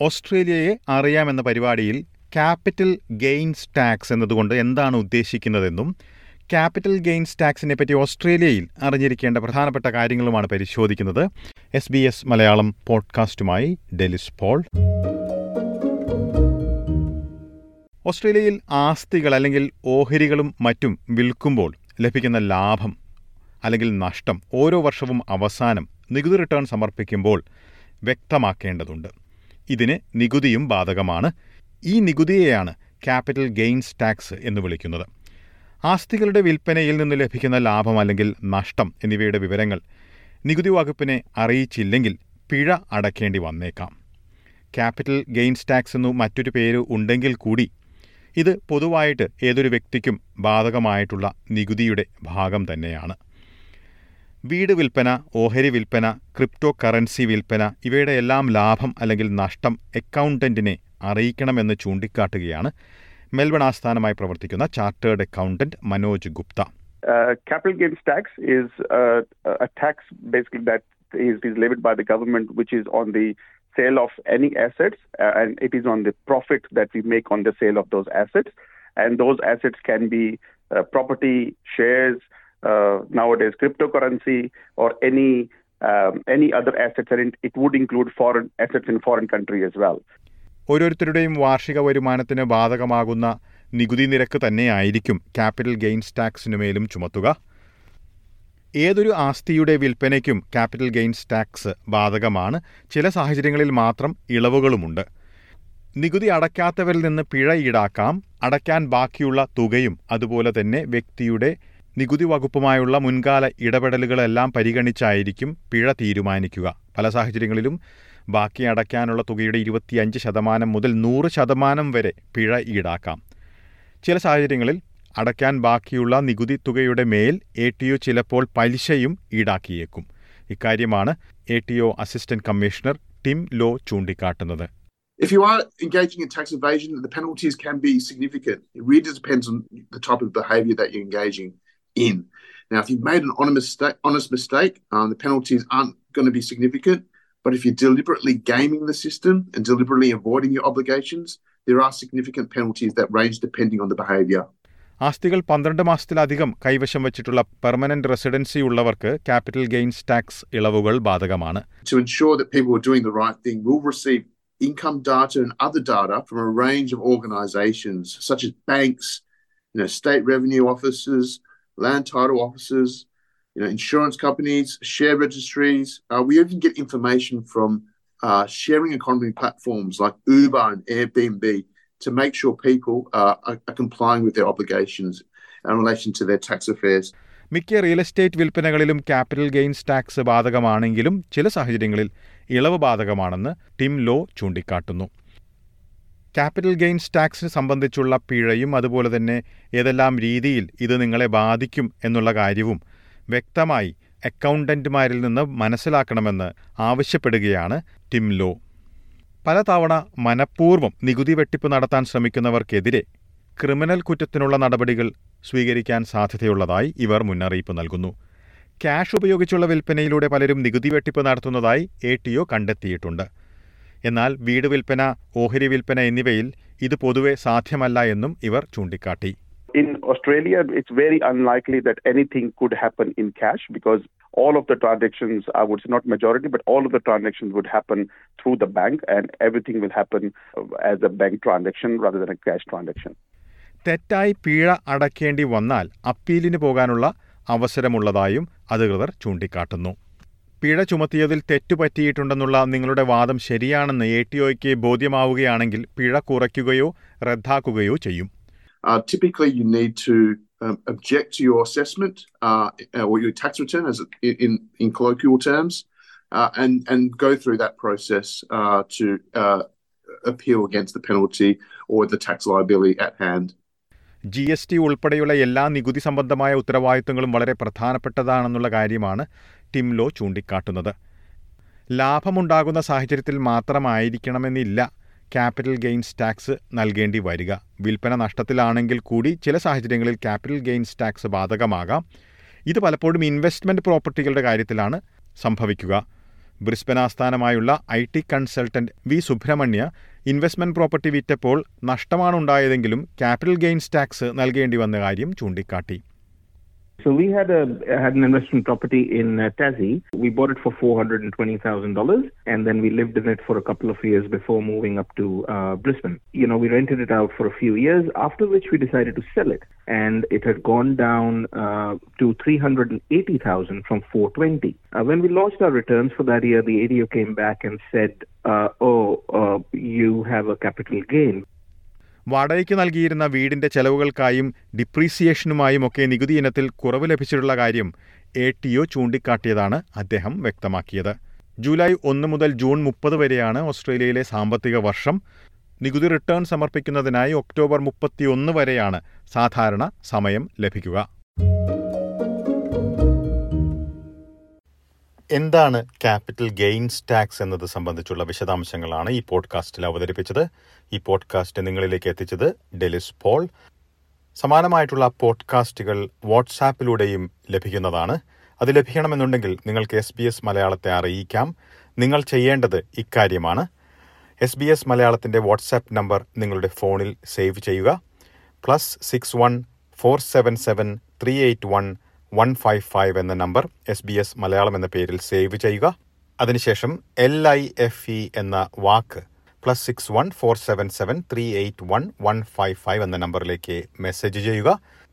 ഓസ്ട്രേലിയയെ അറിയാമെന്ന പരിപാടിയിൽ capital gains tax എന്നതുകൊണ്ട് എന്താണ് ഉദ്ദേശിക്കുന്നതെന്നും ക്യാപിറ്റൽ ഗെയിൻസ് ടാക്സിനെ പറ്റി ഓസ്ട്രേലിയയിൽ അറിഞ്ഞിരിക്കേണ്ട പ്രധാനപ്പെട്ട കാര്യങ്ങളുമാണ് പരിശോധിക്കുന്നത്. എസ് ബി എസ് മലയാളം പോഡ്കാസ്റ്റുമായി ഡെലിസ് പോൾ. ഓസ്ട്രേലിയയിൽ ആസ്തികൾ അല്ലെങ്കിൽ ഓഹരികളും മറ്റും വിൽക്കുമ്പോൾ ലഭിക്കുന്ന ലാഭം അല്ലെങ്കിൽ നഷ്ടം ഓരോ വർഷവും അവസാനം നികുതി റിട്ടേൺ സമർപ്പിക്കുമ്പോൾ വ്യക്തമാക്കേണ്ടതുണ്ട്. ഇതിന് നികുതിയും ബാധകമാണ്. ഈ നികുതിയെയാണ് ക്യാപിറ്റൽ ഗെയിൻസ് ടാക്സ് എന്ന് വിളിക്കുന്നത്. ആസ്തികളുടെ വിൽപ്പനയിൽ നിന്ന് ലഭിക്കുന്ന ലാഭം അല്ലെങ്കിൽ നഷ്ടം എന്നിവയുടെ വിവരങ്ങൾ നികുതി വകുപ്പിനെ അറിയിച്ചില്ലെങ്കിൽ പിഴ അടയ്ക്കേണ്ടി വന്നേക്കാം. ക്യാപിറ്റൽ ഗെയിൻസ് ടാക്സ് എന്നു മറ്റൊരു പേര് ഉണ്ടെങ്കിൽ കൂടി ഇത് പൊതുവായിട്ട് ഏതൊരു വ്യക്തിക്കും ബാധകമായിട്ടുള്ള നികുതിയുടെ ഭാഗം തന്നെയാണ്. വീട് വിൽപ്പന ഓഹരി വിൽപ്പന ക്രിപ്റ്റോ കറൻസി വിൽപ്പന ഇവയുടെ എല്ലാം ലാഭം അല്ലെങ്കിൽ നഷ്ടം അക്കൗണ്ടന്റിനെ അറിയിക്കണമെന്ന് ചൂണ്ടിക്കാട്ടുകയാണ് മെൽബൺ ആസ്ഥാനമായി പ്രവർത്തിക്കുന്ന chartered accountant Manoj Gupta. Sale of any assets uh, and it is on the profit that we make on the sale of those assets. And those assets can be uh, property shares uh, nowadays cryptocurrency, or any um, any other assets, and it, would include foreign assets in foreign country as well. ഓരോരുത്തരുടെയും വാർഷിക വരുമാനത്തിന് ബാധകമാകുന്ന നികുതി നിരക്ക് തന്നെയായിരിക്കും capital gains ടാക്സിനുമേലും ചുമത്തുക. ഏതൊരു ആസ്തിയുടെ വിൽപ്പനയ്ക്കും ക്യാപിറ്റൽ ഗെയിൻസ് ടാക്സ് ബാധകമാണ്. ചില സാഹചര്യങ്ങളിൽ മാത്രം ഇളവുകളുമുണ്ട്. നികുതി അടയ്ക്കാത്തവരിൽ നിന്ന് പിഴ ഈടാക്കാം അടയ്ക്കാൻ ബാക്കിയുള്ള തുകയും അതുപോലെ തന്നെ വ്യക്തിയുടെ നികുതി വകുപ്പുമായുള്ള മുൻകാല ഇടപെടലുകളെല്ലാം പരിഗണിച്ചായിരിക്കും പിഴ തീരുമാനിക്കുക. പല സാഹചര്യങ്ങളിലും ബാക്കി അടയ്ക്കാനുള്ള തുകയുടെ ഇരുപത്തിയഞ്ച് ശതമാനം മുതൽ നൂറ് ശതമാനം വരെ പിഴ ഈടാക്കാം. ചില സാഹചര്യങ്ങളിൽ അടയ്ക്കാൻ ബാക്കിയുള്ള നികുതി തുകയുടെ മേൽ എ ടി ഒ ചിലപ്പോൾ പലിശയും ഈടാക്കിയേക്കും. ഇക്കാര്യമാണ് A T O assistant commissioner Tim Lo ചൂണ്ടിക്കാട്ടുന്നത്. If you are engaging in tax evasion, the penalties can be significant. It really depends on the type of behavior that you're engaging. in. Now, if you've made an honest mistake, honest mistake um, the penalties aren't going to be significant. But if you're deliberately gaming the system and deliberately avoiding your obligations, there are significant penalties that range depending on the behaviour. ആസ്തികൾ പന്ത്രണ്ട് മാസത്തിലധികം കൈവശം വച്ചിട്ടുള്ള permanent residency ഉള്ളവർക്ക് capital gains tax ഇളവുകൾ ബാധകമാണ് To ensure that people are doing the right thing, we'll receive income data and other data from a range of organisations such as banks, you know, state revenue offices, land title offices, you know, insurance companies, share registries. Uh, we even get information from uh, sharing economy platforms like Uber and Airbnb to make sure people uh, are, are complying with their obligations in relation to their tax affairs. മിക്ക real estate വിൽപ്പനകളിലും capital gains tax ബാധകമാണെങ്കിലും ചില സാഹചര്യങ്ങളിൽ ഇളവ് ബാധകമാണെന്ന് Tim Law ചൂണ്ടിക്കാട്ടുന്നു capital gains tax സംബന്ധിച്ചുള്ള പിഴയും അതുപോലെ തന്നെ ഏതെല്ലാം രീതിയിൽ ഇത് നിങ്ങളെ ബാധിക്കും എന്നുള്ള കാര്യവും വ്യക്തമായി അക്കൗണ്ടന്റുമാരിൽ നിന്ന് മനസ്സിലാക്കണമെന്ന് ആവശ്യപ്പെടുകയാണ് ടിം ലോ. പലതവണ മനഃപൂർവം നികുതി വെട്ടിപ്പ് നടത്താൻ ശ്രമിക്കുന്നവർക്കെതിരെ ക്രിമിനൽ കുറ്റത്തിനുള്ള നടപടികൾ സ്വീകരിക്കാൻ സാധ്യതയുള്ളതായി ഇവർ മുന്നറിയിപ്പ് നൽകുന്നു. ക്യാഷ് ഉപയോഗിച്ചുള്ള വിൽപ്പനയിലൂടെ പലരും നികുതി വെട്ടിപ്പ് നടത്തുന്നതായി എ കണ്ടെത്തിയിട്ടുണ്ട്. എന്നാൽ വീട് വിൽപ്പന ഓഹരി വിൽപ്പന എന്നിവയിൽ ഇത് പൊതുവെ സാധ്യമല്ല എന്നും ഇവർ ചൂണ്ടിക്കാട്ടി. In Australia it's very unlikely that anything could happen in cash because all of the transactions I would not majority but all of the transactions would happen through the bank and everything will happen as a bank transaction rather than a cash transaction തെറ്റായി പിഴ അടക്കേണ്ടി വന്നാൽ അപ്പീലിന് പോകാനുള്ള അവസരമുള്ളതായും അധികൃതർ ചൂണ്ടിക്കാട്ടുന്നു. പിഴ ചുമത്തിയതിൽ തെറ്റുപറ്റിയിട്ടുണ്ടെന്നുള്ള നിങ്ങളുടെ വാദം ശരിയാണെന്ന് എ ടി ഒയ്ക്ക് ബോധ്യമാവുകയാണെങ്കിൽ പിഴ കുറയ്ക്കുകയോ റദ്ദാക്കുകയോ ചെയ്യും Uh, typically, you need to um, object to your assessment uh, or your tax return, as in in colloquial terms, uh, and and go through that process uh, to uh, appeal against the penalty or the tax liability at hand. G S T ഉൾപ്പെടെയുള്ള എല്ലാ നികുതി സംബന്ധമായ ഉത്തരവാദിത്തങ്ങളും വളരെ പ്രധാനപ്പെട്ടതാണെന്നുള്ള കാര്യമാണ് ടിംലോ ചൂണ്ടിക്കാട്ടുന്നത്. ലാഭമുണ്ടാകുന്ന സാഹചര്യത്തിൽ മാത്രമായിരിക്കണമെന്നില്ല capital gains tax നൽകേണ്ടി വരിക. വിൽപ്പന നഷ്ടത്തിലാണെങ്കിൽ കൂടി ചില സാഹചര്യങ്ങളിൽ ക്യാപിറ്റൽ ഗെയിൻസ് ടാക്സ് ബാധകമാകാം. ഇത് പലപ്പോഴും ഇൻവെസ്റ്റ്മെന്റ് പ്രോപ്പർട്ടികളുടെ കാര്യത്തിലാണ് സംഭവിക്കുക. ബ്രിസ്ബൻ ആസ്ഥാനമായുള്ള I T consultant V Subrahmanya investment property വിറ്റപ്പോൾ നഷ്ടമാണുണ്ടായതെങ്കിലും ക്യാപിറ്റൽ ഗെയിൻസ് ടാക്സ് നൽകേണ്ടി വന്ന കാര്യം ചൂണ്ടിക്കാട്ടി So we had a had an investment property in uh, Tassie. We bought it for four hundred and twenty thousand dollars, and then we lived in it for a couple of years before moving up to uh, Brisbane. You know, we rented it out for a few years, after which we decided to sell it, and it had gone down uh, to three hundred and eighty thousand from four twenty. Uh, when we launched our returns for that year, the ADO came back and said, uh, "Oh, uh, you have a capital gain." വാടകയ്ക്ക് നൽകിയിരുന്ന വീടിന്റെ ചെലവുകൾക്കായും ഡിപ്രീസിയേഷനുമായും ഒക്കെ നികുതി ഇനത്തിൽ കുറവ് ലഭിച്ചിട്ടുള്ള കാര്യം A T O ചൂണ്ടിക്കാട്ടിയതാണ് അദ്ദേഹം വ്യക്തമാക്കിയത്. ജൂലൈ ഒന്ന് മുതൽ ജൂൺ മുപ്പത് വരെയാണ് ഓസ്ട്രേലിയയിലെ സാമ്പത്തിക വർഷം. നികുതി റിട്ടേൺ സമർപ്പിക്കുന്നതിനായി ഒക്ടോബർ മുപ്പത്തിയൊന്ന് വരെയാണ് സാധാരണ സമയം ലഭിക്കുക. എന്താണ് ക്യാപിറ്റൽ ഗെയിൻസ് ടാക്സ് എന്നത് സംബന്ധിച്ചുള്ള വിശദാംശങ്ങളാണ് ഈ പോഡ്കാസ്റ്റിൽ അവതരിപ്പിച്ചത്. ഈ പോഡ്കാസ്റ്റ് നിങ്ങളിലേക്ക് എത്തിച്ചത് ഡെലിസ് പോൾ. സമാനമായിട്ടുള്ള പോഡ്കാസ്റ്റുകൾ വാട്സാപ്പിലൂടെയും ലഭിക്കുന്നതാണ്. അത് ലഭിക്കണമെന്നുണ്ടെങ്കിൽ നിങ്ങൾക്ക് എസ് ബി എസ് മലയാളത്തെ അറിയിക്കാം. നിങ്ങൾ ചെയ്യേണ്ടത് ഇക്കാര്യമാണ്. എസ് ബി എസ് മലയാളത്തിന്റെ വാട്സാപ്പ് നമ്പർ നിങ്ങളുടെ ഫോണിൽ സേവ് ചെയ്യുക. Plus six one four seven seven three eight one one five five എന്ന number S B S Malayalam എന്ന പേരിൽ സേവ് ചെയ്യുക. അതിനുശേഷം എൽ ഐ എഫ് ഇ എന്ന വാക്ക് plus six one four seven seven three eight one one five five എന്ന നമ്പറിലേക്ക് message ചെയ്യുക.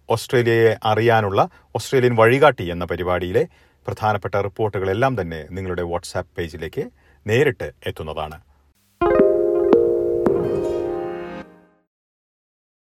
ഓസ്ട്രേലിയയെ അറിയാനുള്ള ഓസ്ട്രേലിയൻ വഴികാട്ടി എന്ന പരിപാടിയിലെ പ്രധാനപ്പെട്ട റിപ്പോർട്ടുകളെല്ലാം തന്നെ നിങ്ങളുടെ വാട്സാപ്പ് പേജിലേക്ക് നേരിട്ട് എത്തുന്നതാണ്.